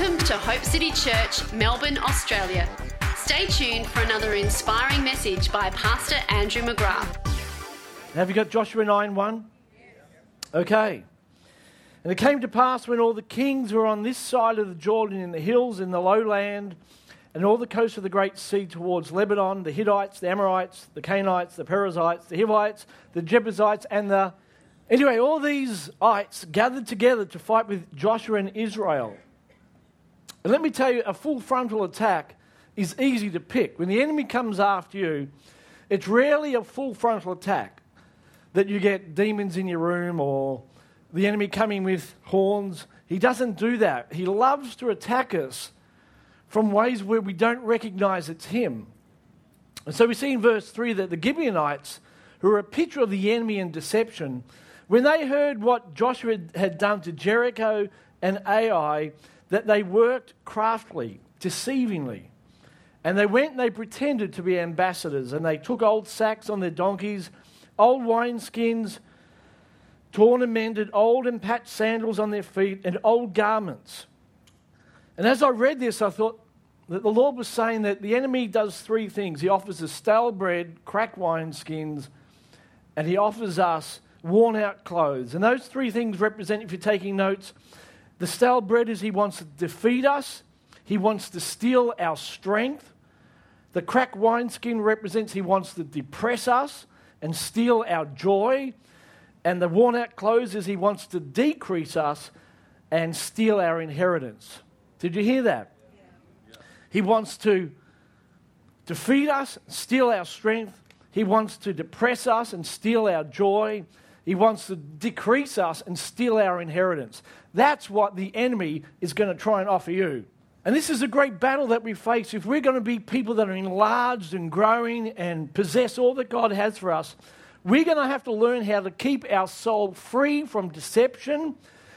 Welcome to Hope City Church, Melbourne, Australia. Stay tuned for another inspiring message by Pastor Andrew McGrath. Have you got Joshua 9 1? Okay. And it came to pass when all the kings were on this side of the Jordan in the hills, in the lowland, and all the coast of the great sea towards Lebanon, the Hittites, the Amorites, the Canaanites, the Perizzites, the Hivites, the Jebusites, and the. Anyway, all these ites gathered together to fight with Joshua and Israel. And let me tell you, a full frontal attack is easy to pick. When the enemy comes after you, it's rarely a full frontal attack that you get demons in your room or the enemy coming with horns. He doesn't do that. He loves to attack us from ways where we don't recognize it's him. And so we see in verse 3 that the Gibeonites, who are a picture of the enemy and deception, when they heard what Joshua had done to Jericho and Ai, that they worked craftily, deceivingly. And they went and they pretended to be ambassadors, and they took old sacks on their donkeys, old wineskins, torn and mended, old and patched sandals on their feet, and old garments. And as I read this, I thought that the Lord was saying that the enemy does three things. He offers us stale bread, cracked wineskins, and he offers us worn out clothes. And those three things represent, if you're taking notes, the stale bread is he wants to defeat us, he wants to steal our strength. The cracked wineskin represents he wants to depress us and steal our joy. And the worn out clothes is he wants to decrease us and steal our inheritance. Did you hear that? He wants to defeat us, steal our strength. He wants to depress us and steal our joy. He wants to decrease us and steal our inheritance. That's what the enemy is going to try and offer you. And this is a great battle that we face. If we're going to be people that are enlarged and growing and possess all that God has for us, we're going to have to learn how to keep our soul free from deception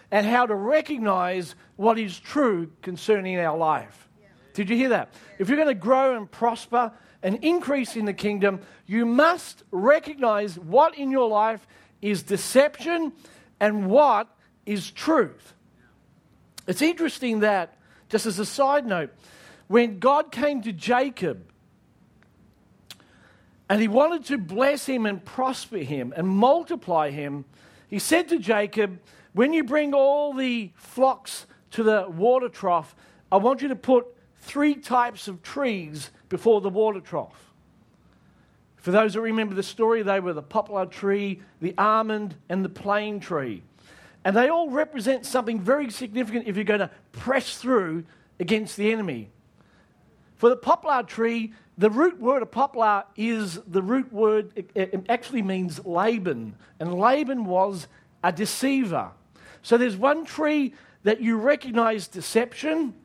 and how to recognize what is true concerning our life. Did you hear that? If you're going to grow and prosper and increase in the kingdom, you must recognize what in your life is deception and what is truth. It's interesting that, just as a side note, when God came to Jacob and he wanted to bless him and prosper him and multiply him, he said to Jacob, When you bring all the flocks to the water trough, I want you to put three types of trees before the water trough. For those that remember the story, they were the poplar tree, the almond, and the plane tree. And they all represent something very significant if you're going to press through against the enemy. For the poplar tree, the root word of poplar is the root word, it, actually means Laban. And Laban was a deceiver. So there's one tree that you recognize deception.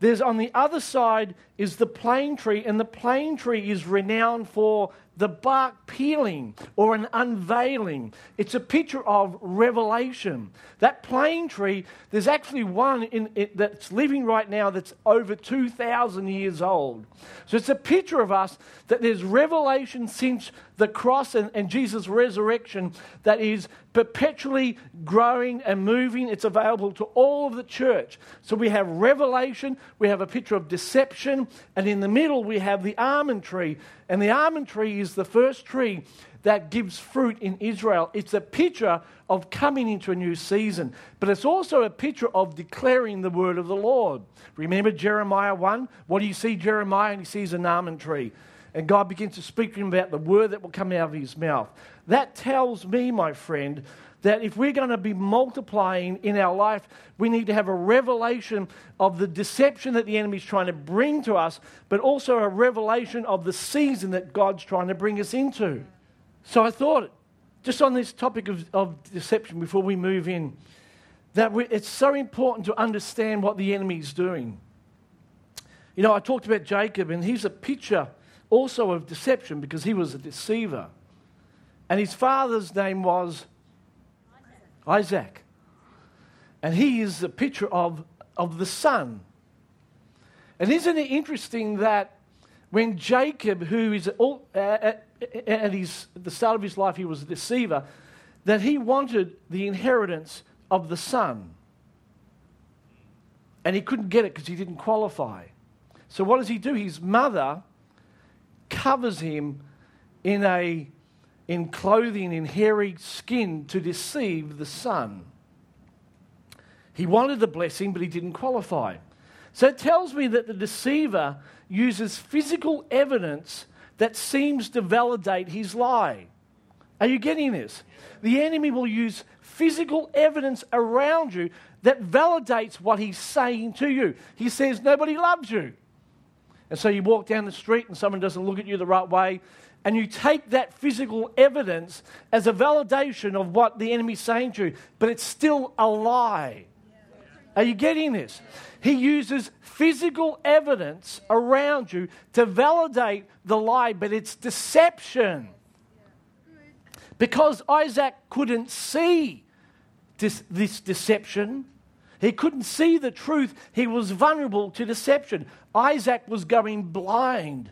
There's on the other side is the plane tree, and the plane tree is renowned for the bark peeling or an unveiling. It's a picture of revelation. That plane tree, there's actually one that's living right now that's over 2,000 years old. So it's a picture of us that there's revelation since the cross and, and Jesus' resurrection that is perpetually growing and moving. It's available to all of the church. So we have revelation, we have a picture of deception, and in the middle we have the almond tree. And the almond tree is the first tree that gives fruit in Israel. It's a picture of coming into a new season, but it's also a picture of declaring the word of the Lord. Remember Jeremiah 1? What do you see, Jeremiah? And he sees an almond tree. And God begins to speak to him about the word that will come out of his mouth. That tells me, my friend, that if we're going to be multiplying in our life, we need to have a revelation of the deception that the enemy is trying to bring to us, but also a revelation of the season that God's trying to bring us into. So I thought, just on this topic of, of deception before we move in, that we, it's so important to understand what the enemy is doing. You know, I talked about Jacob, and he's a picture also of deception because he was a deceiver. And his father's name was Isaac. And he is a picture of, of the son. And isn't it interesting that when Jacob, who is all, at, at, his, at the start of his life, he was a deceiver, that he wanted the inheritance of the son. and he couldn't get it because he didn't qualify. So what does he do? His mother covers him in a in clothing in hairy skin to deceive the son. He wanted the blessing, but he didn't qualify. So it tells me that the deceiver uses physical evidence that seems to validate his lie. Are you getting this? The enemy will use physical evidence around you that validates what he's saying to you. He says, Nobody loves you. And so you walk down the street and someone doesn't look at you the right way, and you take that physical evidence as a validation of what the enemy's saying to you, but it's still a lie. Are you getting this? He uses physical evidence around you to validate the lie, but it's deception. Because Isaac couldn't see this, this deception, he couldn't see the truth, he was vulnerable to deception. Isaac was going blind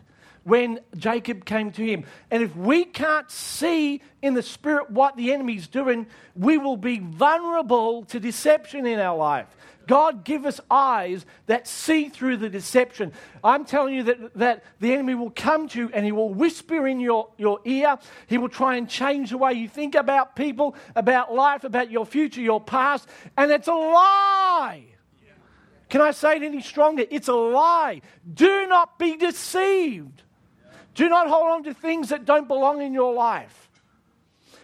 when Jacob came to him. And if we can't see in the spirit what the enemy's doing, we will be vulnerable to deception in our life. God give us eyes that see through the deception. I'm telling you that, that the enemy will come to you and he will whisper in your, your ear. He will try and change the way you think about people, about life, about your future, your past. And it's a lie. Can I say it any stronger? It's a lie. Do not be deceived. Do not hold on to things that don't belong in your life.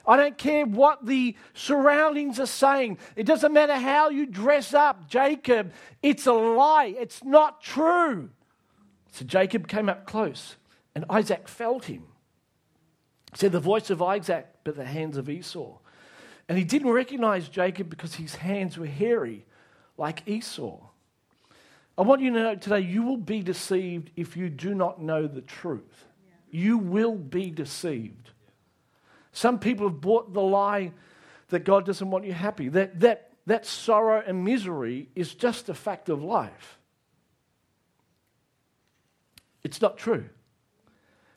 I don't care what the surroundings are saying. It doesn't matter how you dress up, Jacob. It's a lie. It's not true. So Jacob came up close, and Isaac felt him. He said the voice of Isaac, but the hands of Esau. And he didn't recognize Jacob because his hands were hairy, like Esau. I want you to know today you will be deceived if you do not know the truth. You will be deceived. Some people have bought the lie that God doesn't want you happy. That, that, that sorrow and misery is just a fact of life. It's not true.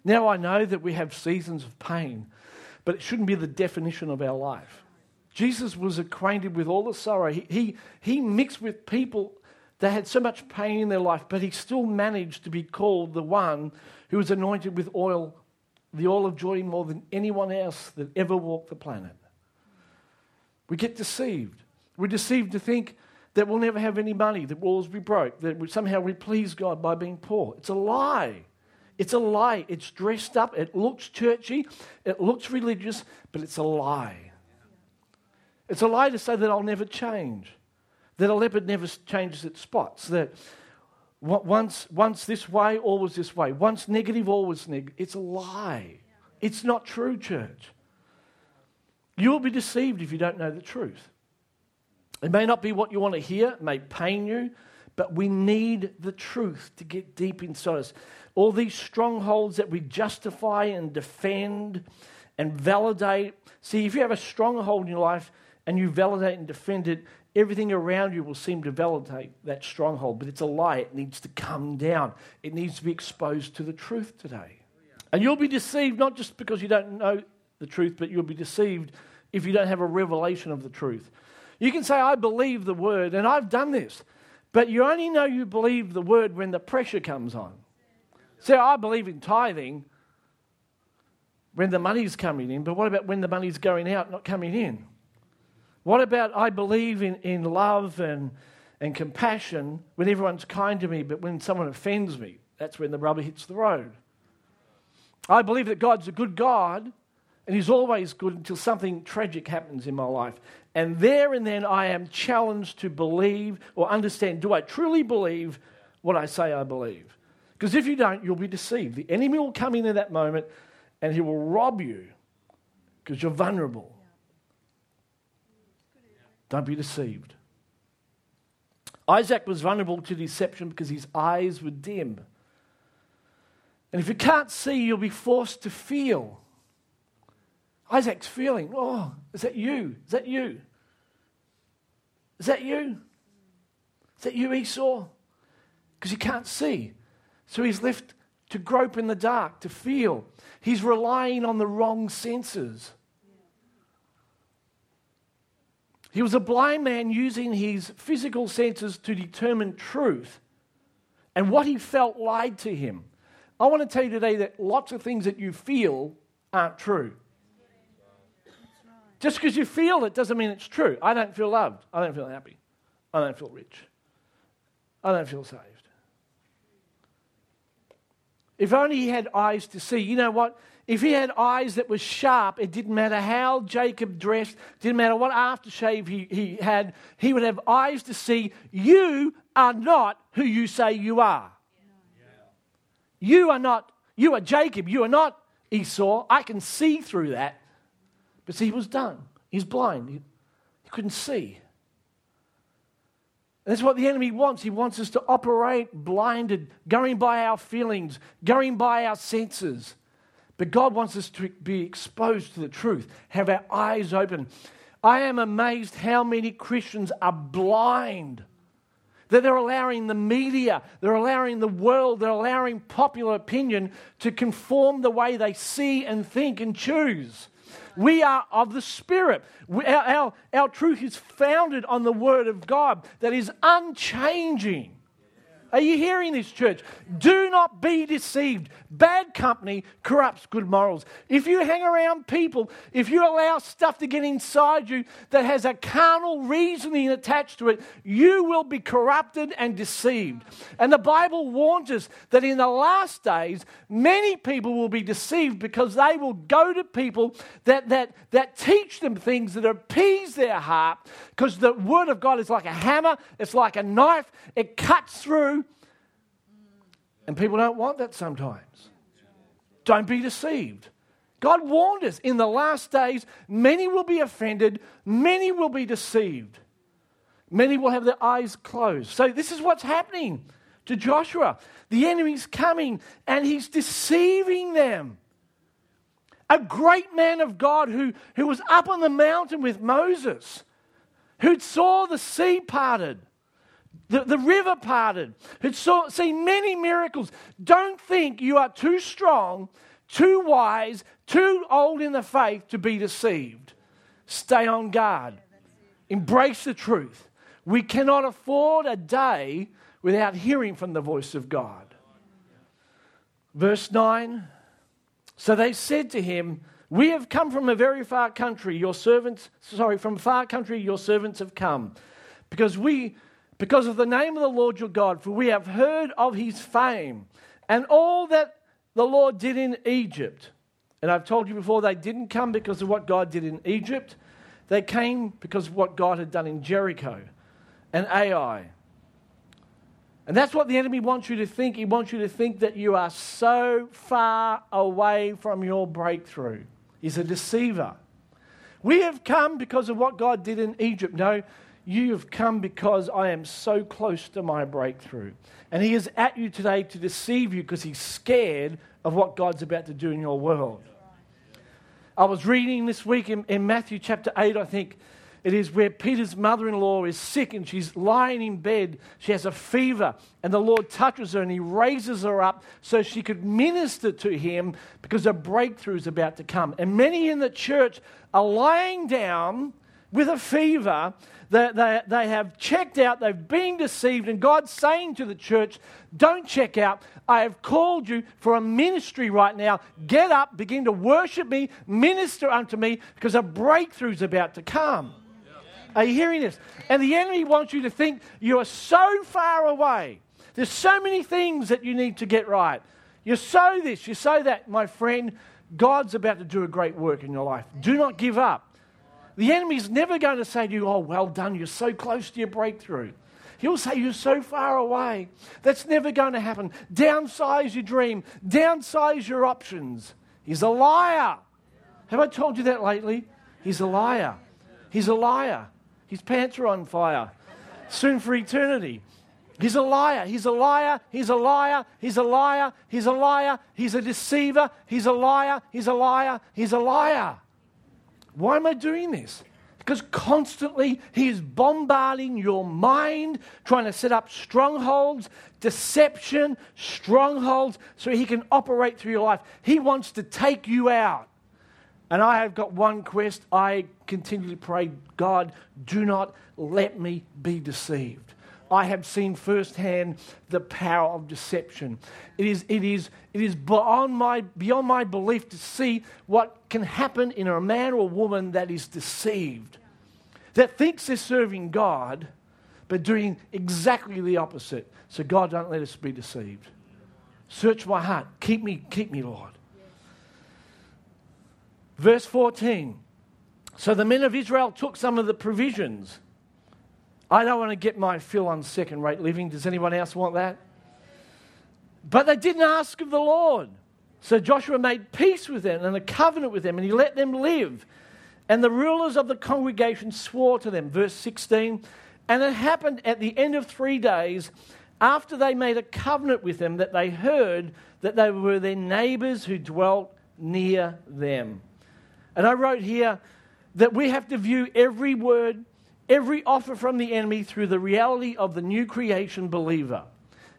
Now I know that we have seasons of pain, but it shouldn't be the definition of our life. Jesus was acquainted with all the sorrow. He, he, he mixed with people that had so much pain in their life, but he still managed to be called the one who was anointed with oil the oil of joy more than anyone else that ever walked the planet. We get deceived. We're deceived to think that we'll never have any money, that we'll always be broke, that somehow we please God by being poor. It's a lie. It's a lie. It's dressed up. It looks churchy. It looks religious, but it's a lie. It's a lie to say that I'll never change, that a leopard never changes its spots, that once, once this way, always this way. Once negative, always negative. It's a lie. It's not true, church. You'll be deceived if you don't know the truth. It may not be what you want to hear, it may pain you, but we need the truth to get deep inside us. All these strongholds that we justify and defend and validate. See, if you have a stronghold in your life and you validate and defend it, everything around you will seem to validate that stronghold, but it's a lie. It needs to come down, it needs to be exposed to the truth today. And you'll be deceived not just because you don't know the truth, but you'll be deceived if you don't have a revelation of the truth. You can say, I believe the word, and I've done this, but you only know you believe the word when the pressure comes on. Say, I believe in tithing when the money's coming in, but what about when the money's going out, not coming in? What about I believe in, in love and, and compassion when everyone's kind to me, but when someone offends me, that's when the rubber hits the road. I believe that God's a good God, and He's always good until something tragic happens in my life. And there and then I am challenged to believe or understand do I truly believe what I say I believe? Because if you don't, you'll be deceived. The enemy will come in at that moment and he will rob you because you're vulnerable. Don't be deceived. Isaac was vulnerable to deception because his eyes were dim. And if you can't see, you'll be forced to feel. Isaac's feeling, oh, is that you? Is that you? Is that you? Is that you, Esau? Because he can't see. So he's left to grope in the dark, to feel. He's relying on the wrong senses. He was a blind man using his physical senses to determine truth, and what he felt lied to him. I want to tell you today that lots of things that you feel aren't true. Just because you feel it doesn't mean it's true. I don't feel loved. I don't feel happy. I don't feel rich. I don't feel saved. If only he had eyes to see. You know what? If he had eyes that were sharp, it didn't matter how Jacob dressed, didn't matter what aftershave he, he had, he would have eyes to see. You are not who you say you are. You are not, you are Jacob, you are not Esau. I can see through that. But see, he was dumb, He's blind. He, he couldn't see. That's what the enemy wants. He wants us to operate blinded, going by our feelings, going by our senses. But God wants us to be exposed to the truth, have our eyes open. I am amazed how many Christians are blind. That they're allowing the media, they're allowing the world, they're allowing popular opinion to conform the way they see and think and choose. We are of the Spirit. We, our, our, our truth is founded on the Word of God that is unchanging. Are you hearing this, church? Do not be deceived. Bad company corrupts good morals. If you hang around people, if you allow stuff to get inside you that has a carnal reasoning attached to it, you will be corrupted and deceived. And the Bible warns us that in the last days, many people will be deceived because they will go to people that, that, that teach them things that appease their heart because the Word of God is like a hammer, it's like a knife, it cuts through and people don't want that sometimes. Don't be deceived. God warned us in the last days, many will be offended, many will be deceived, many will have their eyes closed. So, this is what's happening to Joshua. The enemy's coming and he's deceiving them. A great man of God who, who was up on the mountain with Moses, who saw the sea parted, the, the river parted, had saw, seen many miracles. Don't think you are too strong, too wise, too old in the faith to be deceived. Stay on guard. Embrace the truth. We cannot afford a day without hearing from the voice of God. Verse 9 So they said to him, We have come from a very far country, your servants, sorry, from far country, your servants have come. Because we because of the name of the Lord your God, for we have heard of his fame and all that the Lord did in Egypt. And I've told you before, they didn't come because of what God did in Egypt. They came because of what God had done in Jericho and Ai. And that's what the enemy wants you to think. He wants you to think that you are so far away from your breakthrough. He's a deceiver. We have come because of what God did in Egypt. No, you have come because I am so close to my breakthrough. And He is at you today to deceive you because He's scared of what God's about to do in your world. I was reading this week in, in Matthew chapter 8, I think it is, where Peter's mother in law is sick and she's lying in bed. She has a fever, and the Lord touches her and He raises her up so she could minister to him because a breakthrough is about to come. And many in the church are lying down with a fever they, they, they have checked out, they've been deceived, and God's saying to the church, Don't check out. I have called you for a ministry right now. Get up, begin to worship me, minister unto me, because a breakthrough is about to come. Are you hearing this? And the enemy wants you to think you are so far away. There's so many things that you need to get right. You sow this, you sow that, my friend. God's about to do a great work in your life. Do not give up. The enemy's never going to say to you, Oh, well done, you're so close to your breakthrough. He'll say you're so far away. That's never going to happen. Downsize your dream, downsize your options. He's a liar. Have I told you that lately? He's a liar. He's a liar. His pants are on fire. Soon for eternity. He's a liar. He's a liar. He's a liar. He's a liar. He's a liar. He's a deceiver. He's a liar. He's a liar. He's a liar. Why am I doing this? Because constantly he is bombarding your mind, trying to set up strongholds, deception, strongholds, so he can operate through your life. He wants to take you out. And I have got one quest. I continually pray, God, do not let me be deceived. I have seen firsthand the power of deception. It is, it is, it is beyond, my, beyond my belief to see what can happen in a man or woman that is deceived, that thinks they're serving God, but doing exactly the opposite. So, God, don't let us be deceived. Search my heart. Keep me, keep me, Lord. Verse 14. So the men of Israel took some of the provisions I don't want to get my fill on second rate living. Does anyone else want that? But they didn't ask of the Lord. So Joshua made peace with them and a covenant with them, and he let them live. And the rulers of the congregation swore to them. Verse 16. And it happened at the end of three days, after they made a covenant with them, that they heard that they were their neighbors who dwelt near them. And I wrote here that we have to view every word every offer from the enemy through the reality of the new creation believer.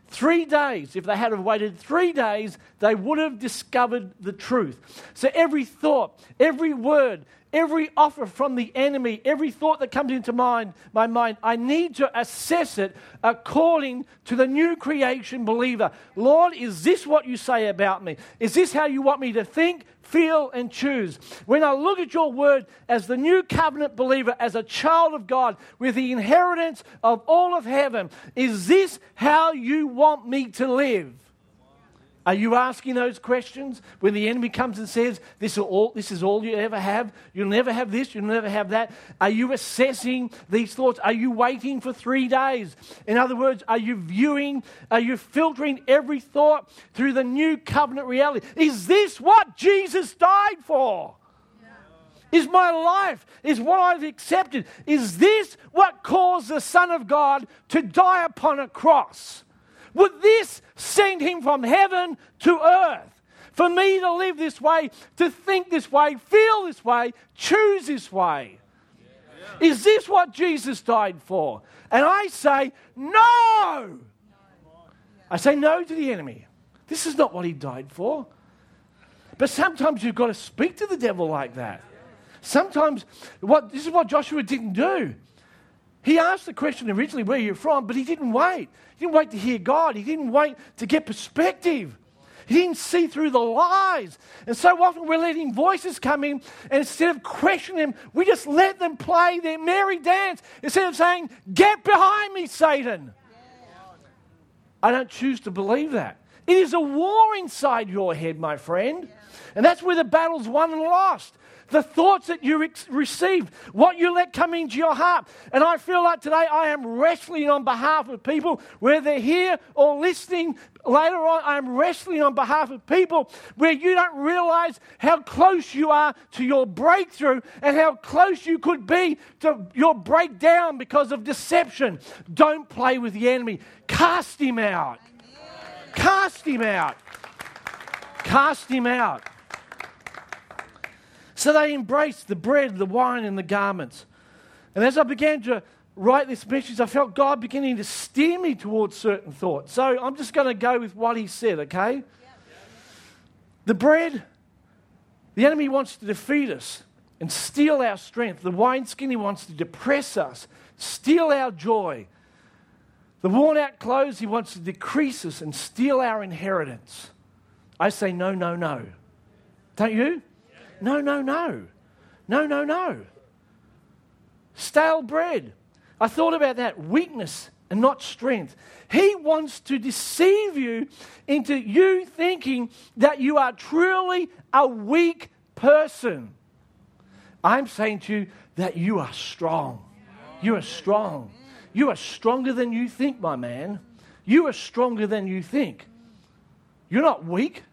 Three days, if they had have waited three days, they would have discovered the truth. So every thought, every word, every offer from the enemy, every thought that comes into mind, my mind, I need to assess it according to the new creation believer. Lord, is this what you say about me? Is this how you want me to think, feel, and choose. When I look at your word as the new covenant believer, as a child of God, with the inheritance of all of heaven, is this how you want me to live? Are you asking those questions when the enemy comes and says, this is, all, this is all you ever have? You'll never have this, you'll never have that. Are you assessing these thoughts? Are you waiting for three days? In other words, are you viewing, are you filtering every thought through the new covenant reality? Is this what Jesus died for? Is my life, is what I've accepted, is this what caused the Son of God to die upon a cross? Would this send him from heaven to earth? For me to live this way, to think this way, feel this way, choose this way. Is this what Jesus died for? And I say, no. I say no to the enemy. This is not what he died for. But sometimes you've got to speak to the devil like that. Sometimes, what, this is what Joshua didn't do. He asked the question originally, where you're from, but he didn't wait. He didn't wait to hear God. He didn't wait to get perspective. He didn't see through the lies. And so often we're letting voices come in, and instead of questioning them, we just let them play their merry dance instead of saying, Get behind me, Satan. I don't choose to believe that. It is a war inside your head, my friend. And that's where the battle's won and lost the thoughts that you ex- what you let come into your heart. And I feel like today I am wrestling on behalf of people, whether they're here or listening later on. I'm wrestling on behalf of people where you don't realize how close you are to your breakthrough and how close you could be to your breakdown because of deception. Don't play with the enemy, cast him out. Cast him out. Cast him out. So they embraced the bread, the wine, and the garments. And as I began to write this message, I felt God beginning to steer me towards certain thoughts. So I'm just going to go with what He said, okay? The bread, the enemy wants to defeat us and steal our strength. The wineskin, he wants to depress us, steal our joy. The worn out clothes, he wants to decrease us and steal our inheritance. I say, no, no, no. Don't you? No, no, no. No, no, no. Stale bread. I thought about that. Weakness and not strength. He wants to deceive you into you thinking that you are truly a weak person. I'm saying to you that you are strong. You are strong. You are stronger than you think, my man. You are stronger than you think. You're not weak.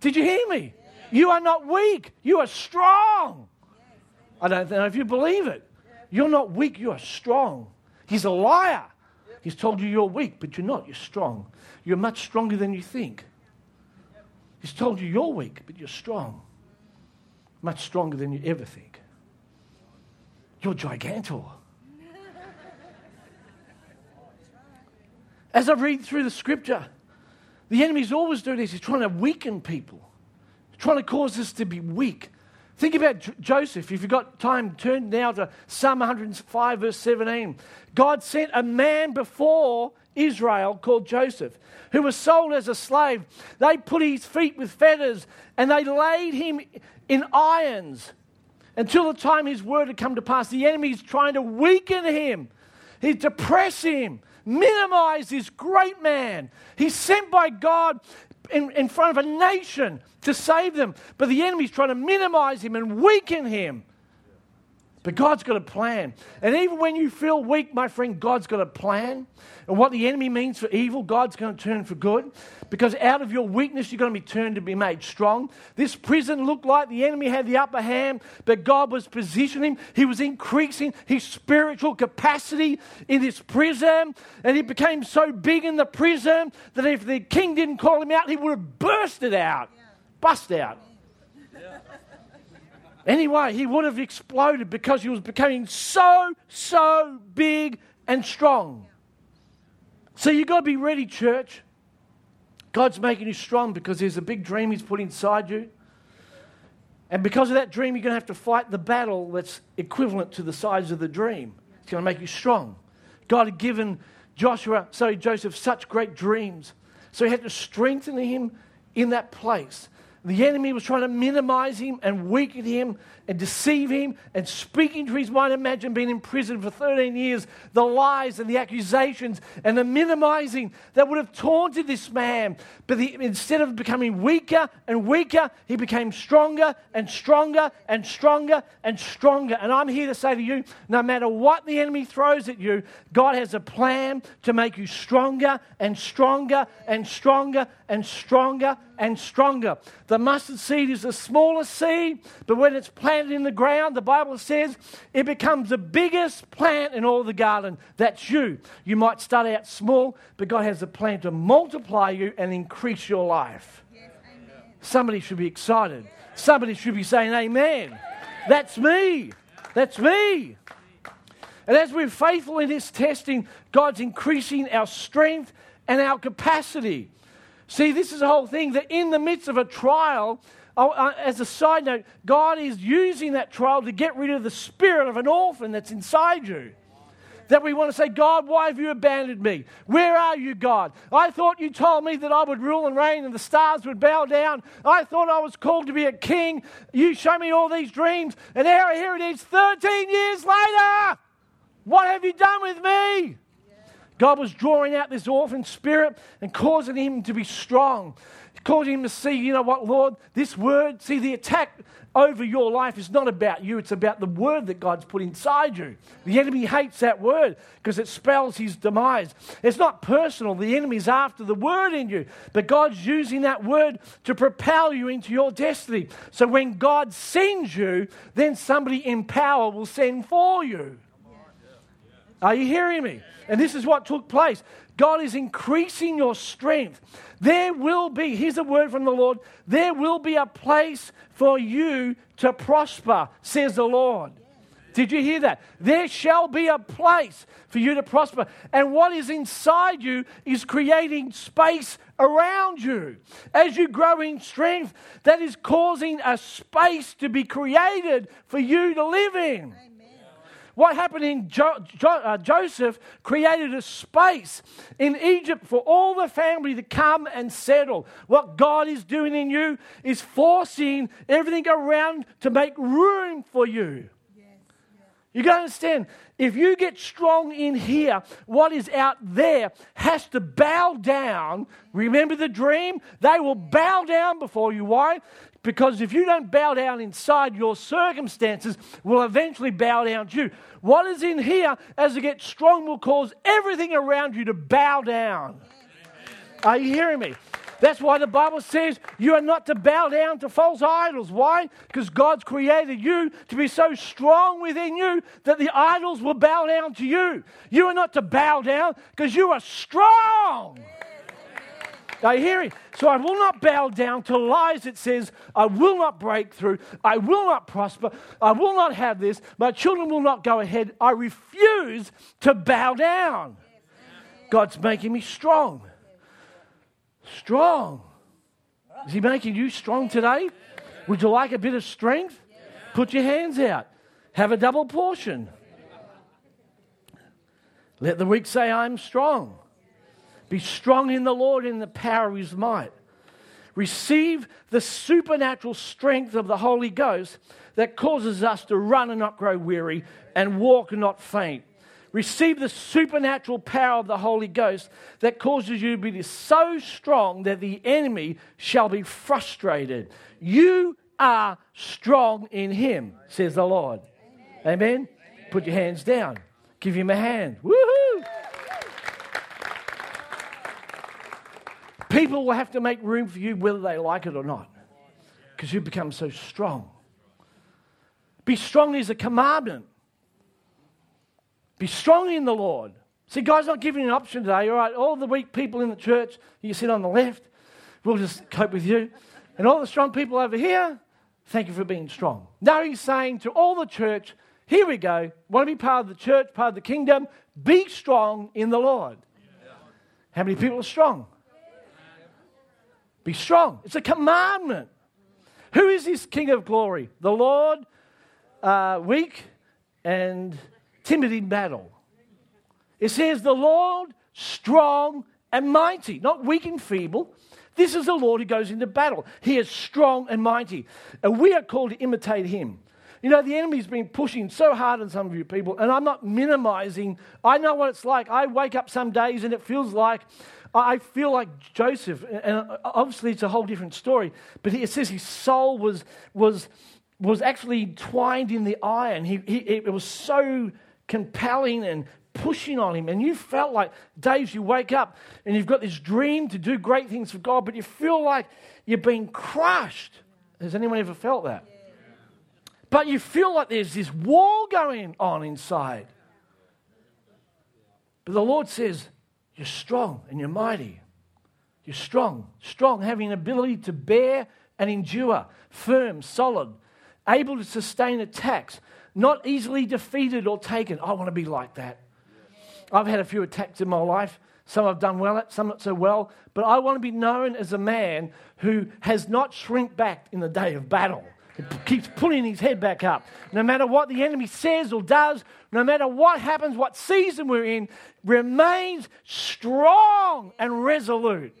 Did you hear me? You are not weak, you are strong. I don't know if you believe it. You're not weak, you are strong. He's a liar. He's told you you're weak, but you're not. You're strong. You're much stronger than you think. He's told you you're weak, but you're strong. Much stronger than you ever think. You're gigantor. As I read through the scripture, the enemy's always doing this. He's trying to weaken people trying to cause us to be weak. Think about J- Joseph. If you've got time, turn now to Psalm 105, verse 17. God sent a man before Israel called Joseph, who was sold as a slave. They put his feet with fetters and they laid him in irons until the time his word had come to pass. The enemy is trying to weaken him, he depress him, minimize this great man. He's sent by God in, in front of a nation to save them, but the enemy's trying to minimize him and weaken him. But God's got a plan. And even when you feel weak, my friend, God's got a plan. And what the enemy means for evil, God's going to turn for good. Because out of your weakness, you're going to be turned to be made strong. This prison looked like the enemy had the upper hand, but God was positioning. He was increasing his spiritual capacity in this prison. And he became so big in the prison that if the king didn't call him out, he would have bursted out, bust out. Anyway, he would have exploded because he was becoming so, so big and strong. So you've got to be ready, church. God's making you strong because there's a big dream He's put inside you. And because of that dream, you're going to have to fight the battle that's equivalent to the size of the dream. It's going to make you strong. God had given Joshua, sorry, Joseph, such great dreams. So he had to strengthen him in that place. The enemy was trying to minimize him and weaken him and deceive him and speaking to his mind. Imagine being in prison for 13 years, the lies and the accusations and the minimizing that would have taunted this man. But the, instead of becoming weaker and weaker, he became stronger and stronger and stronger and stronger. And I'm here to say to you no matter what the enemy throws at you, God has a plan to make you stronger and stronger and stronger and stronger and stronger. The mustard seed is the smallest seed, but when it's planted, in the ground, the Bible says it becomes the biggest plant in all the garden. That's you. You might start out small, but God has a plan to multiply you and increase your life. Yes, Somebody should be excited. Somebody should be saying, Amen. That's me. That's me. And as we're faithful in this testing, God's increasing our strength and our capacity. See, this is the whole thing that in the midst of a trial, Oh, uh, as a side note, God is using that trial to get rid of the spirit of an orphan that's inside you. That we want to say, God, why have you abandoned me? Where are you, God? I thought you told me that I would rule and reign and the stars would bow down. I thought I was called to be a king. You show me all these dreams, and now here it is 13 years later. What have you done with me? God was drawing out this orphan spirit and causing him to be strong causing him to see, you know what, Lord, this word, see, the attack over your life is not about you, it's about the word that God's put inside you. The enemy hates that word because it spells his demise. It's not personal, the enemy's after the word in you, but God's using that word to propel you into your destiny. So when God sends you, then somebody in power will send for you. Are you hearing me? And this is what took place. God is increasing your strength. There will be, here's a word from the Lord, there will be a place for you to prosper, says the Lord. Did you hear that? There shall be a place for you to prosper. And what is inside you is creating space around you. As you grow in strength, that is causing a space to be created for you to live in. Amen. What happened in jo- jo- uh, Joseph created a space in Egypt for all the family to come and settle. What God is doing in you is forcing everything around to make room for you. You got to understand, if you get strong in here, what is out there has to bow down. Remember the dream? They will bow down before you. Why? Because if you don't bow down inside, your circumstances will eventually bow down to you. What is in here, as it gets strong, will cause everything around you to bow down. Are you hearing me? That's why the Bible says you are not to bow down to false idols. Why? Because God's created you to be so strong within you that the idols will bow down to you. You are not to bow down because you are strong. Are you hearing? So I will not bow down to lies that says, I will not break through, I will not prosper, I will not have this, my children will not go ahead. I refuse to bow down. God's making me strong. Strong. Is He making you strong today? Would you like a bit of strength? Put your hands out. Have a double portion. Let the weak say, I'm strong. Be strong in the Lord in the power of his might. Receive the supernatural strength of the Holy Ghost that causes us to run and not grow weary and walk and not faint. Receive the supernatural power of the Holy Ghost that causes you to be so strong that the enemy shall be frustrated. You are strong in him, says the Lord. Amen. Amen? Put your hands down. Give him a hand. Woohoo! People will have to make room for you whether they like it or not because you become so strong. Be strong is a commandment. Be strong in the Lord. See, God's not giving you an option today. All right, all the weak people in the church, you sit on the left, we'll just cope with you. And all the strong people over here, thank you for being strong. Now he's saying to all the church, here we go. Want to be part of the church, part of the kingdom? Be strong in the Lord. How many people are strong? Be strong. It's a commandment. Who is this King of glory? The Lord, uh, weak and timid in battle. It says, The Lord, strong and mighty, not weak and feeble. This is the Lord who goes into battle. He is strong and mighty. And we are called to imitate him. You know, the enemy's been pushing so hard on some of you people, and I'm not minimizing. I know what it's like. I wake up some days and it feels like I feel like Joseph, and obviously it's a whole different story, but it says his soul was, was, was actually twined in the iron. He, he, it was so compelling and pushing on him. And you felt like days you wake up and you've got this dream to do great things for God, but you feel like you're being crushed. Has anyone ever felt that? But you feel like there's this war going on inside. But the Lord says, You're strong and you're mighty. You're strong, strong, having an ability to bear and endure, firm, solid, able to sustain attacks, not easily defeated or taken. I want to be like that. I've had a few attacks in my life. Some I've done well at, some not so well. But I want to be known as a man who has not shrink back in the day of battle. He keeps pulling his head back up. No matter what the enemy says or does, no matter what happens, what season we're in, remains strong and resolute.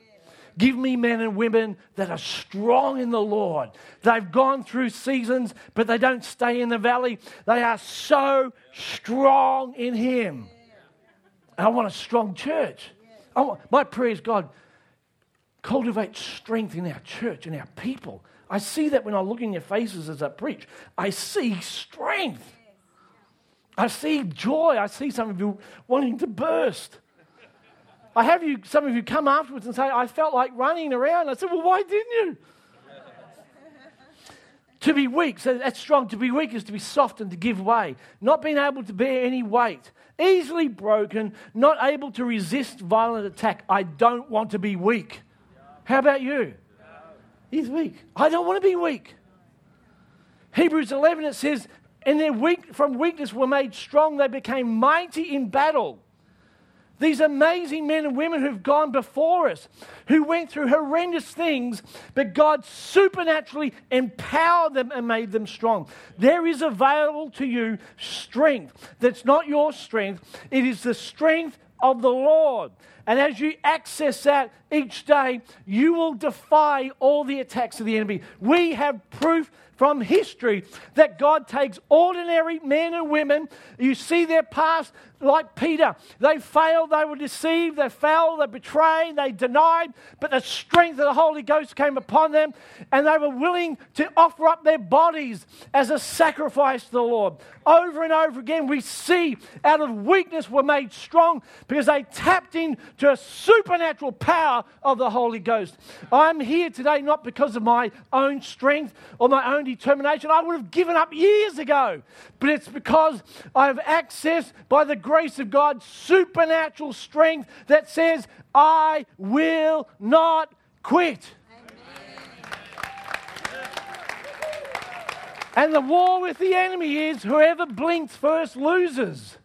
Give me men and women that are strong in the Lord. They've gone through seasons, but they don't stay in the valley. They are so strong in Him. I want a strong church. Want, my prayer is God, cultivate strength in our church and our people. I see that when I look in your faces as I preach. I see strength. I see joy. I see some of you wanting to burst. I have you, some of you come afterwards and say, I felt like running around. I said, Well, why didn't you? to be weak, so that's strong. To be weak is to be soft and to give way. Not being able to bear any weight. Easily broken, not able to resist violent attack. I don't want to be weak. How about you? He's weak. I don't want to be weak. Hebrews 11, it says, and their weak, from weakness were made strong. They became mighty in battle. These amazing men and women who've gone before us, who went through horrendous things, but God supernaturally empowered them and made them strong. There is available to you strength that's not your strength, it is the strength of the Lord. And as you access that each day, you will defy all the attacks of the enemy. We have proof from history that God takes ordinary men and women. You see their past, like Peter. They failed, they were deceived, they fell, they betrayed, they denied, but the strength of the Holy Ghost came upon them, and they were willing to offer up their bodies as a sacrifice to the Lord. Over and over again, we see out of weakness were made strong because they tapped into a supernatural power of the Holy Ghost. I'm here today not because of my own strength or my own determination. I would have given up years ago, but it's because I have access by the grace of God, supernatural strength that says, I will not quit. And the war with the enemy is whoever blinks first loses.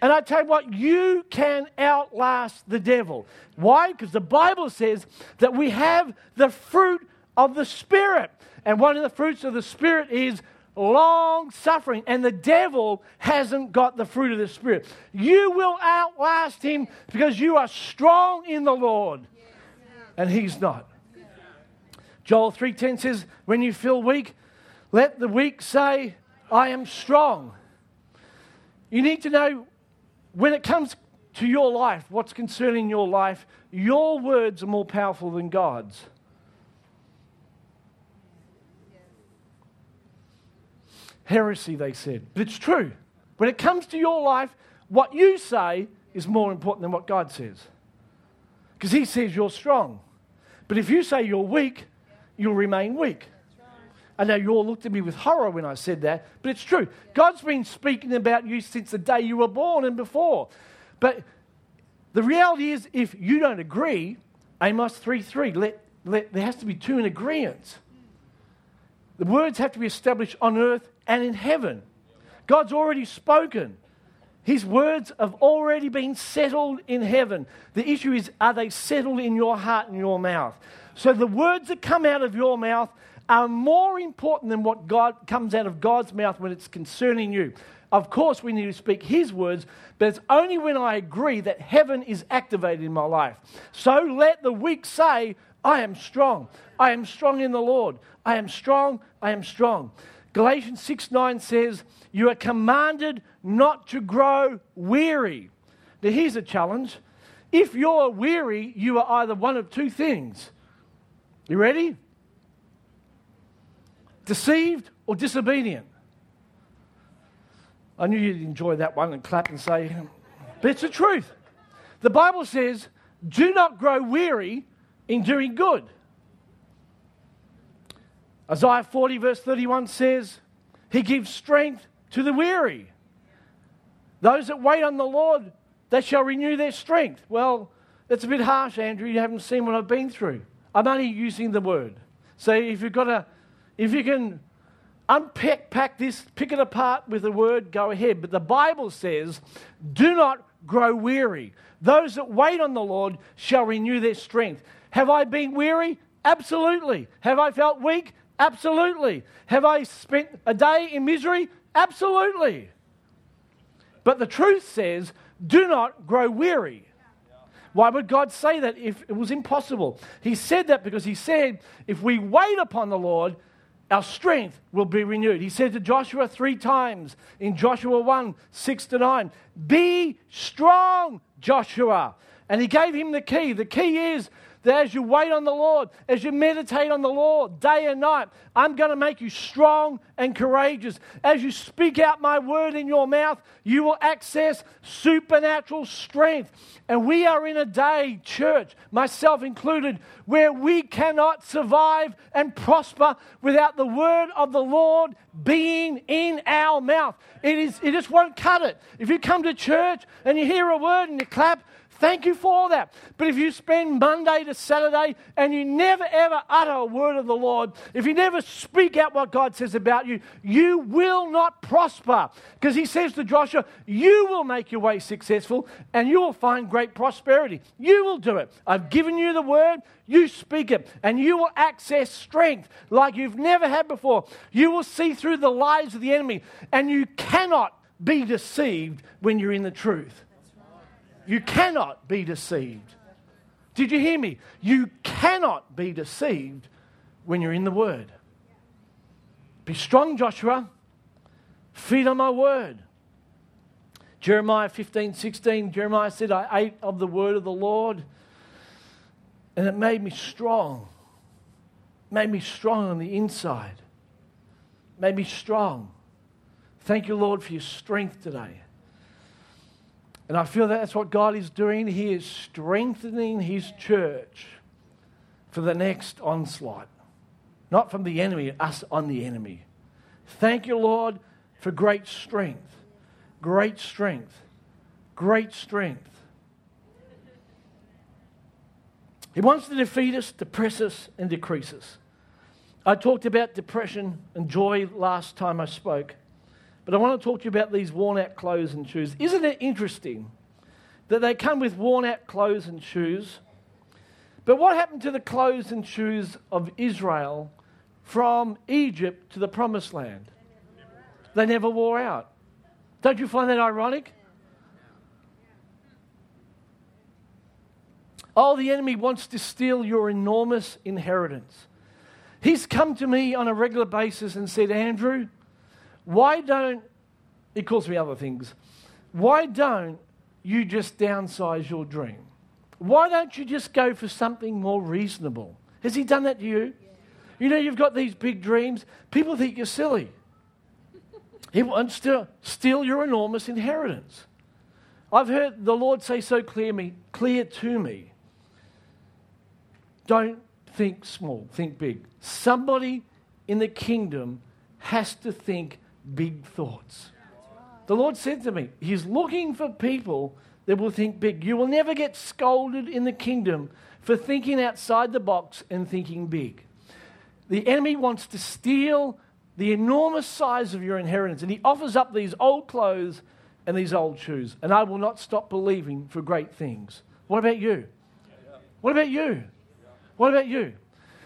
And I tell you what, you can outlast the devil. Why? Because the Bible says that we have the fruit of the Spirit. And one of the fruits of the Spirit is long suffering. And the devil hasn't got the fruit of the Spirit. You will outlast him because you are strong in the Lord. And he's not. Joel 3:10 says, "When you feel weak, let the weak say, I am strong." You need to know when it comes to your life, what's concerning your life, your words are more powerful than God's. Heresy, they said. But it's true. When it comes to your life, what you say is more important than what God says. Because He says you're strong. But if you say you're weak, you'll remain weak. I know you all looked at me with horror when I said that, but it's true. God's been speaking about you since the day you were born and before. But the reality is, if you don't agree, Amos 3 3, let, let, there has to be two in agreement. The words have to be established on earth and in heaven. God's already spoken. His words have already been settled in heaven. The issue is, are they settled in your heart and your mouth? So the words that come out of your mouth are more important than what God comes out of God's mouth when it's concerning you. Of course, we need to speak His words, but it's only when I agree that heaven is activated in my life. So let the weak say, I am strong. I am strong in the Lord. I am strong. I am strong. Galatians 6 9 says, You are commanded not to grow weary. Now, here's a challenge. If you're weary, you are either one of two things. You ready? Deceived or disobedient. I knew you'd enjoy that one and clap and say, but it's the truth. The Bible says, do not grow weary in doing good. Isaiah 40, verse 31 says, He gives strength to the weary. Those that wait on the Lord, they shall renew their strength. Well, that's a bit harsh, Andrew. You haven't seen what I've been through. I'm only using the word. So if you've got a, if you can unpack pack this, pick it apart with the word, go ahead. But the Bible says, do not grow weary. Those that wait on the Lord shall renew their strength. Have I been weary? Absolutely. Have I felt weak? Absolutely. Have I spent a day in misery? Absolutely. But the truth says, do not grow weary. Why would God say that if it was impossible? He said that because He said, if we wait upon the Lord, our strength will be renewed. He said to Joshua three times in Joshua 1 6 to 9, Be strong, Joshua. And he gave him the key. The key is that as you wait on the Lord, as you meditate on the Lord day and night, I'm going to make you strong and courageous. As you speak out my word in your mouth, you will access supernatural strength. And we are in a day, church, myself included, where we cannot survive and prosper without the word of the Lord being in our mouth. It, is, it just won't cut it. If you come to church and you hear a word and you clap, Thank you for all that. But if you spend Monday to Saturday and you never ever utter a word of the Lord, if you never speak out what God says about you, you will not prosper. Because he says to Joshua, You will make your way successful and you will find great prosperity. You will do it. I've given you the word, you speak it, and you will access strength like you've never had before. You will see through the lies of the enemy, and you cannot be deceived when you're in the truth. You cannot be deceived. Did you hear me? You cannot be deceived when you're in the Word. Be strong, Joshua. Feed on my Word. Jeremiah 15, 16, Jeremiah said, I ate of the Word of the Lord, and it made me strong. Made me strong on the inside. Made me strong. Thank you, Lord, for your strength today. And I feel that that's what God is doing. He is strengthening His church for the next onslaught. Not from the enemy, us on the enemy. Thank you, Lord, for great strength. Great strength. Great strength. He wants to defeat us, depress us, and decrease us. I talked about depression and joy last time I spoke. But I want to talk to you about these worn out clothes and shoes. Isn't it interesting that they come with worn out clothes and shoes, But what happened to the clothes and shoes of Israel from Egypt to the promised land? They never wore out. Don't you find that ironic? Oh, the enemy wants to steal your enormous inheritance. He's come to me on a regular basis and said, Andrew, why don't, it calls me other things, why don't you just downsize your dream? Why don't you just go for something more reasonable? Has he done that to you? You know, you've got these big dreams. People think you're silly. He wants to steal your enormous inheritance. I've heard the Lord say so clear, me, clear to me don't think small, think big. Somebody in the kingdom has to think big thoughts. The Lord said to me, He's looking for people that will think big. You will never get scolded in the kingdom for thinking outside the box and thinking big. The enemy wants to steal the enormous size of your inheritance, and he offers up these old clothes and these old shoes. And I will not stop believing for great things. What about you? What about you? What about you?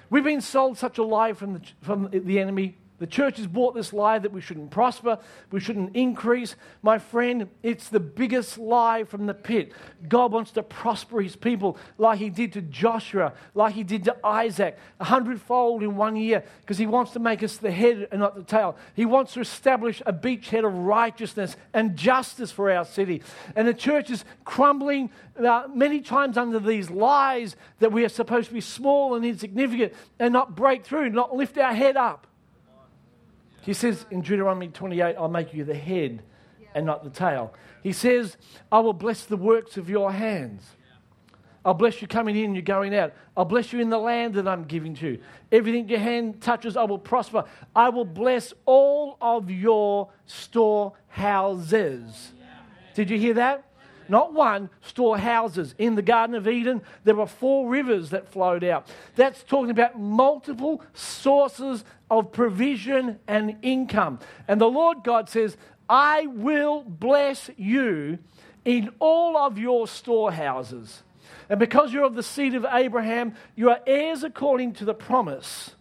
We've been sold such a lie from the, from the enemy the church has bought this lie that we shouldn't prosper, we shouldn't increase. My friend, it's the biggest lie from the pit. God wants to prosper his people like he did to Joshua, like he did to Isaac, a hundredfold in one year, because he wants to make us the head and not the tail. He wants to establish a beachhead of righteousness and justice for our city. And the church is crumbling uh, many times under these lies that we are supposed to be small and insignificant and not break through, not lift our head up. He says in Deuteronomy 28, I'll make you the head and not the tail. He says, I will bless the works of your hands. I'll bless you coming in, and you're going out. I'll bless you in the land that I'm giving to you. Everything your hand touches, I will prosper. I will bless all of your storehouses. Did you hear that? Not one, storehouses. In the Garden of Eden, there were four rivers that flowed out. That's talking about multiple sources of provision and income. And the Lord God says, I will bless you in all of your storehouses. And because you're of the seed of Abraham, you are heirs according to the promise.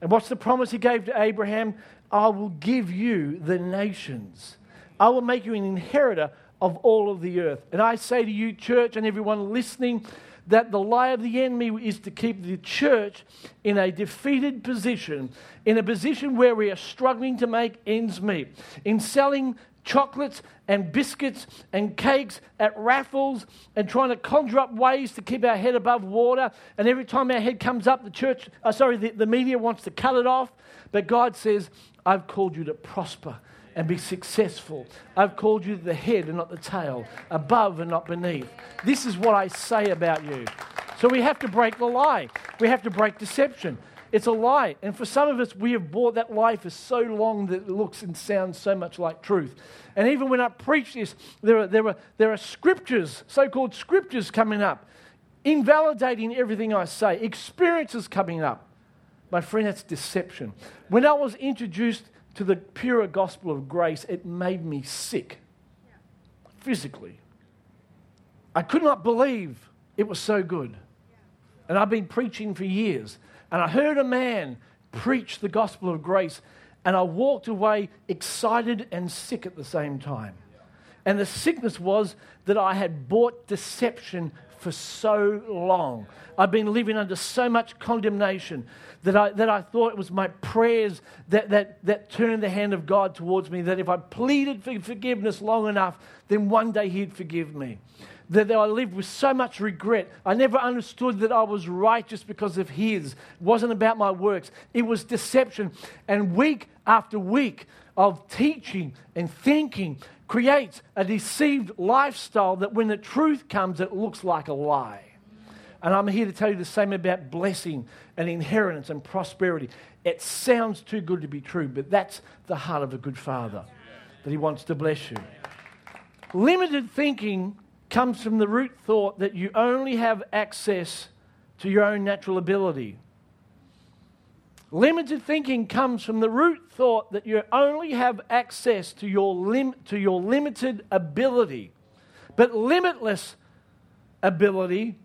And what's the promise he gave to Abraham? I will give you the nations. I will make you an inheritor of all of the earth. And I say to you, church, and everyone listening, that the lie of the enemy is to keep the church in a defeated position, in a position where we are struggling to make ends meet, in selling chocolates and biscuits and cakes at raffles and trying to conjure up ways to keep our head above water. And every time our head comes up, the church, uh, sorry, the, the media wants to cut it off. But God says, I've called you to prosper and be successful. I've called you the head and not the tail, above and not beneath. This is what I say about you. So we have to break the lie. We have to break deception. It's a lie. And for some of us, we have bought that lie for so long that it looks and sounds so much like truth. And even when I preach this, there are, there are, there are scriptures, so called scriptures, coming up, invalidating everything I say, experiences coming up. My friend, that's deception. When I was introduced to the pure gospel of grace, it made me sick physically. I could not believe it was so good. And I've been preaching for years. And I heard a man preach the gospel of grace, and I walked away excited and sick at the same time. And the sickness was that I had bought deception for so long. I've been living under so much condemnation that I, that I thought it was my prayers that, that, that turned the hand of God towards me, that if I pleaded for forgiveness long enough, then one day He'd forgive me. That, I lived with so much regret. I never understood that I was righteous because of His. It wasn't about my works, it was deception. And week after week of teaching and thinking creates a deceived lifestyle that when the truth comes, it looks like a lie. And I'm here to tell you the same about blessing and inheritance and prosperity. It sounds too good to be true, but that's the heart of a good father, that he wants to bless you. Limited thinking comes from the root thought that you only have access to your own natural ability. Limited thinking comes from the root thought that you only have access to your, lim- to your limited ability. But limitless ability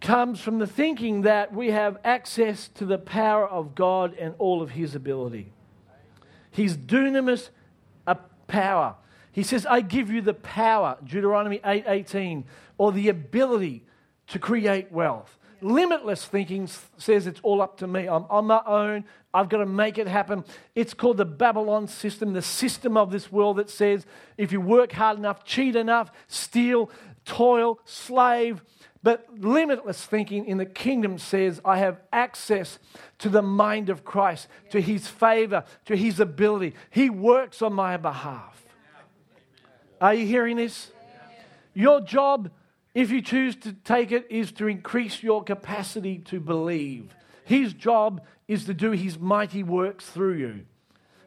comes from the thinking that we have access to the power of God and all of his ability. His dunamis a power. He says, I give you the power, Deuteronomy 8 18, or the ability to create wealth. Limitless thinking says it's all up to me. I'm on my own. I've got to make it happen. It's called the Babylon system, the system of this world that says if you work hard enough, cheat enough, steal, toil, slave, but limitless thinking in the kingdom says, I have access to the mind of Christ, to his favor, to his ability. He works on my behalf. Are you hearing this? Your job, if you choose to take it, is to increase your capacity to believe. His job is to do his mighty works through you.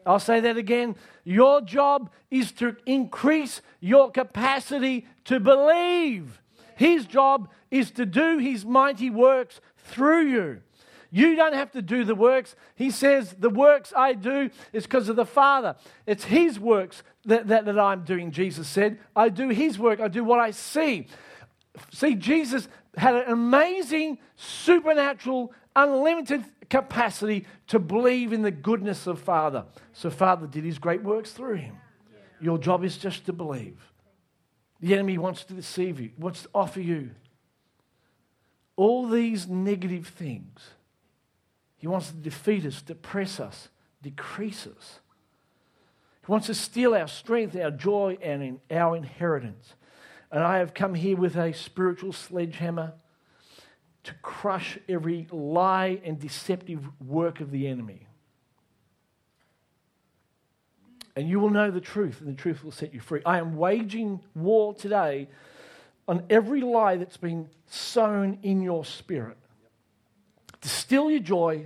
I'll say that again. Your job is to increase your capacity to believe. His job is to do his mighty works through you. You don't have to do the works. He says, The works I do is because of the Father. It's His works that, that, that, I'm doing, Jesus said. I do His work, I do what I see. See, Jesus had an amazing, supernatural, unlimited capacity to believe in the goodness of Father. So, Father did His great works through Him. Your job is just to believe. The enemy wants to deceive you, wants to offer you all these negative things. He wants to defeat us, depress us, decrease us. He wants to steal our strength, our joy, and our inheritance. And I have come here with a spiritual sledgehammer to crush every lie and deceptive work of the enemy. And you will know the truth, and the truth will set you free. I am waging war today on every lie that's been sown in your spirit to steal your joy,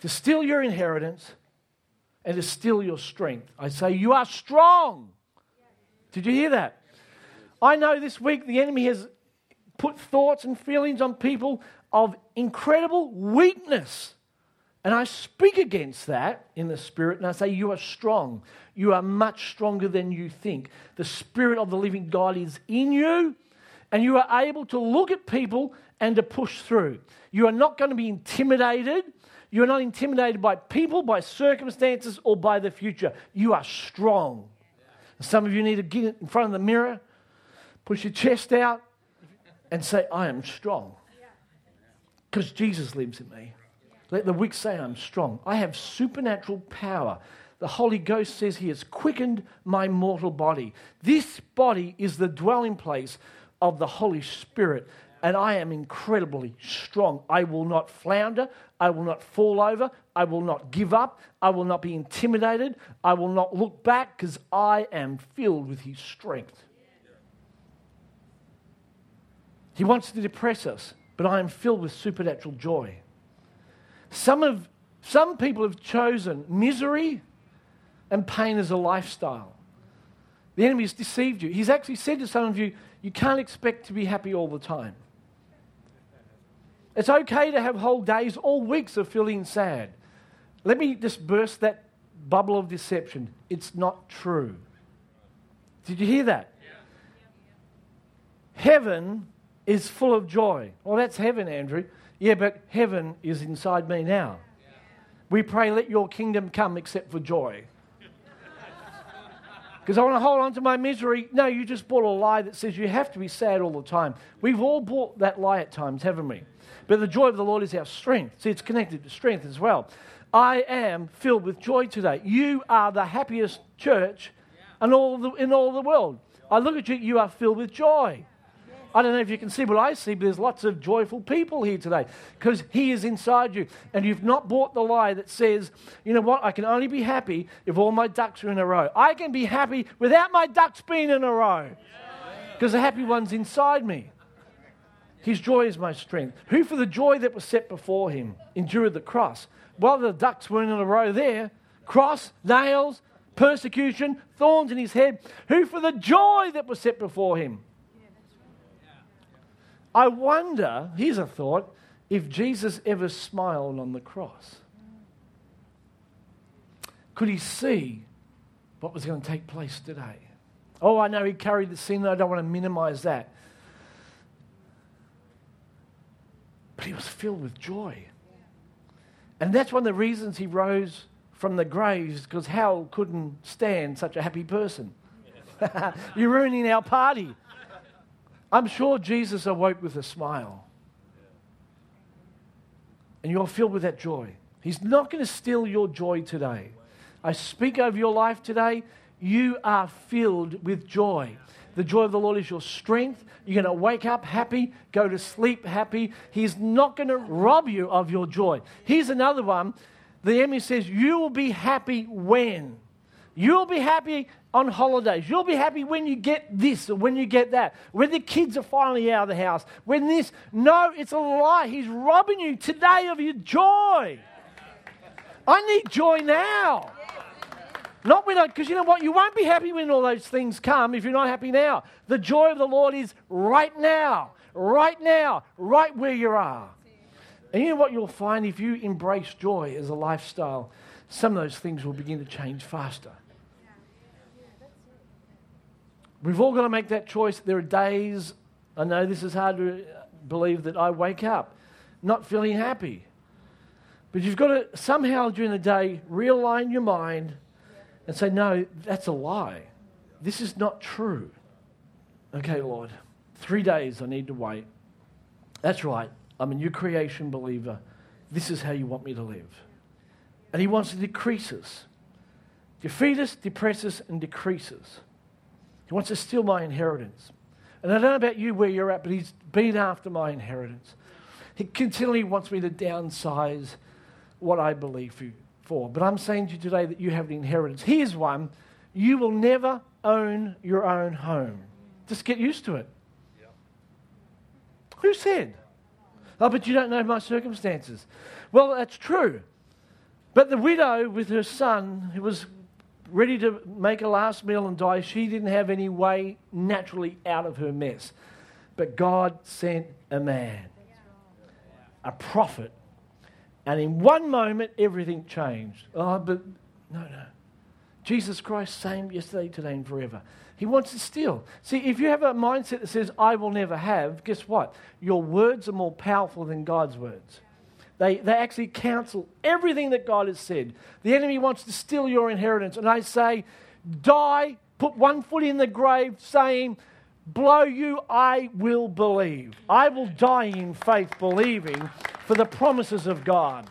to steal your inheritance, and to steal your strength. I say, You are strong. Did you hear that? I know this week the enemy has put thoughts and feelings on people of incredible weakness. And I speak against that in the spirit and I say, You are strong. You are much stronger than you think. The spirit of the living God is in you, and you are able to look at people and to push through. You are not going to be intimidated. You are not intimidated by people, by circumstances, or by the future. You are strong. Some of you need to get in front of the mirror, push your chest out, and say, I am strong. Because Jesus lives in me. Let the weak say, I'm strong. I have supernatural power. The Holy Ghost says He has quickened my mortal body. This body is the dwelling place of the Holy Spirit, and I am incredibly strong. I will not flounder. I will not fall over. I will not give up. I will not be intimidated. I will not look back because I am filled with His strength. He wants to depress us, but I am filled with supernatural joy. Some, of, some people have chosen misery and pain as a lifestyle. The enemy has deceived you. He's actually said to some of you, you can't expect to be happy all the time. It's okay to have whole days, all weeks of feeling sad. Let me just burst that bubble of deception. It's not true. Did you hear that? Heaven is full of joy. Well, that's heaven, Andrew. Yeah, but heaven is inside me now. We pray, let your kingdom come except for joy. Because I want to hold on to my misery. No, you just bought a lie that says you have to be sad all the time. We've all bought that lie at times, haven't we? But the joy of the Lord is our strength. See, it's connected to strength as well. I am filled with joy today. You are the happiest church in all the, in all the world. I look at you, you are filled with joy. I don't know if you can see what I see, but there's lots of joyful people here today because He is inside you. And you've not bought the lie that says, you know what, I can only be happy if all my ducks are in a row. I can be happy without my ducks being in a row because the happy one's inside me. His joy is my strength. Who, for the joy that was set before him, endured the cross? While the ducks weren't in a row there, cross, nails, persecution, thorns in his head. Who, for the joy that was set before him, I wonder, here's a thought, if Jesus ever smiled on the cross. Could he see what was going to take place today? Oh, I know he carried the sin. I don't want to minimize that. But he was filled with joy. And that's one of the reasons he rose from the graves, because hell couldn't stand such a happy person. You're ruining our party. I'm sure Jesus awoke with a smile. And you're filled with that joy. He's not going to steal your joy today. I speak over your life today. You are filled with joy. The joy of the Lord is your strength. You're going to wake up happy, go to sleep happy. He's not going to rob you of your joy. Here's another one. The enemy says, You will be happy when? You'll be happy on holidays. You'll be happy when you get this or when you get that. When the kids are finally out of the house. When this. No, it's a lie. He's robbing you today of your joy. I need joy now. Not when I, because you know what? You won't be happy when all those things come if you're not happy now. The joy of the Lord is right now, right now, right where you are. And you know what you'll find if you embrace joy as a lifestyle? Some of those things will begin to change faster. We've all got to make that choice. There are days, I know this is hard to believe, that I wake up not feeling happy. But you've got to somehow during the day realign your mind and say, no, that's a lie. This is not true. Okay, Lord, three days I need to wait. That's right. I'm a new creation believer. This is how you want me to live. And He wants to decrease us. Defeat us, depress us, and decrease us. He wants to steal my inheritance. And I don't know about you where you're at, but He's been after my inheritance. He continually wants me to downsize what I believe for. But I'm saying to you today that you have an inheritance. Here's one you will never own your own home. Just get used to it. Who said? Oh, but you don't know my circumstances. Well, that's true. But the widow with her son, who was ready to make a last meal and die, she didn't have any way naturally out of her mess. But God sent a man, a prophet, and in one moment, everything changed. Oh, but no, no. Jesus Christ, same yesterday, today, and forever. He wants to steal. See, if you have a mindset that says, I will never have, guess what? Your words are more powerful than God's words. They, they actually counsel everything that God has said. The enemy wants to steal your inheritance. And I say, die, put one foot in the grave, saying, blow you, I will believe. I will die in faith, believing for the promises of God.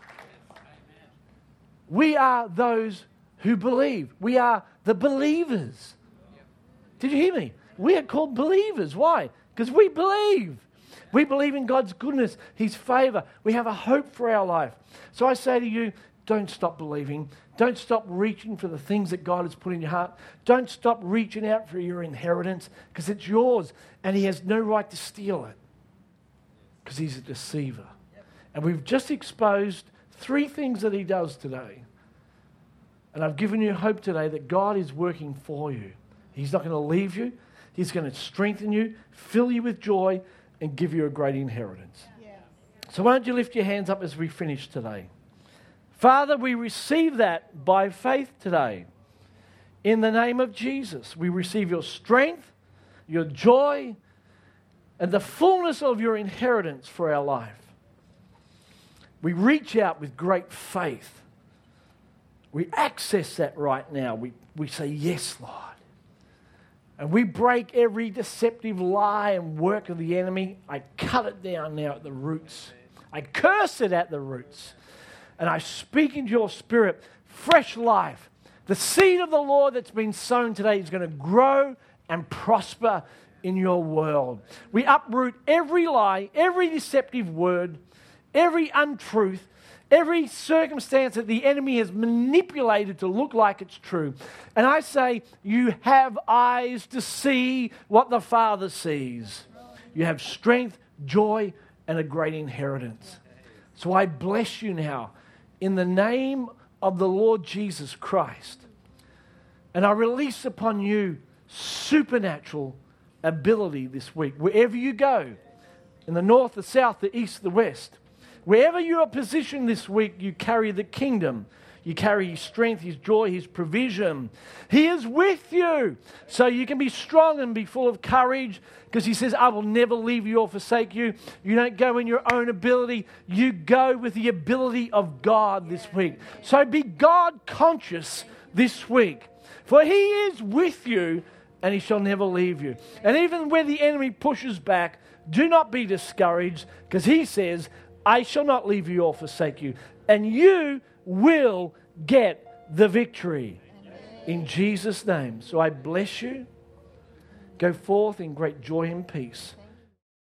We are those who believe. We are the believers. Did you hear me? We are called believers. Why? Because we believe. We believe in God's goodness, His favor. We have a hope for our life. So I say to you, don't stop believing. Don't stop reaching for the things that God has put in your heart. Don't stop reaching out for your inheritance because it's yours and He has no right to steal it because He's a deceiver. And we've just exposed three things that He does today. And I've given you hope today that God is working for you. He's not going to leave you, He's going to strengthen you, fill you with joy, and give you a great inheritance. Yeah. So, why don't you lift your hands up as we finish today? Father, we receive that by faith today. In the name of Jesus, we receive your strength, your joy, and the fullness of your inheritance for our life. We reach out with great faith. We access that right now. We, we say, Yes, Lord. And we break every deceptive lie and work of the enemy. I cut it down now at the roots. I curse it at the roots and I speak into your spirit fresh life. The seed of the Lord that's been sown today is going to grow and prosper in your world. We uproot every lie, every deceptive word, every untruth, every circumstance that the enemy has manipulated to look like it's true. And I say, you have eyes to see what the Father sees. You have strength, joy, and a great inheritance. So I bless you now in the name of the Lord Jesus Christ. And I release upon you supernatural ability this week. Wherever you go, in the north, the south, the east, the west, wherever you are positioned this week, you carry the kingdom. You carry His strength, His joy, His provision. He is with you. So you can be strong and be full of courage because He says, I will never leave you or forsake you. You don't go in your own ability, you go with the ability of God this week. So be God conscious this week. For He is with you and He shall never leave you. And even where the enemy pushes back, do not be discouraged because He says, I shall not leave you or forsake you. And you will get the victory in Jesus' name. So I bless you. Go forth in great joy and peace.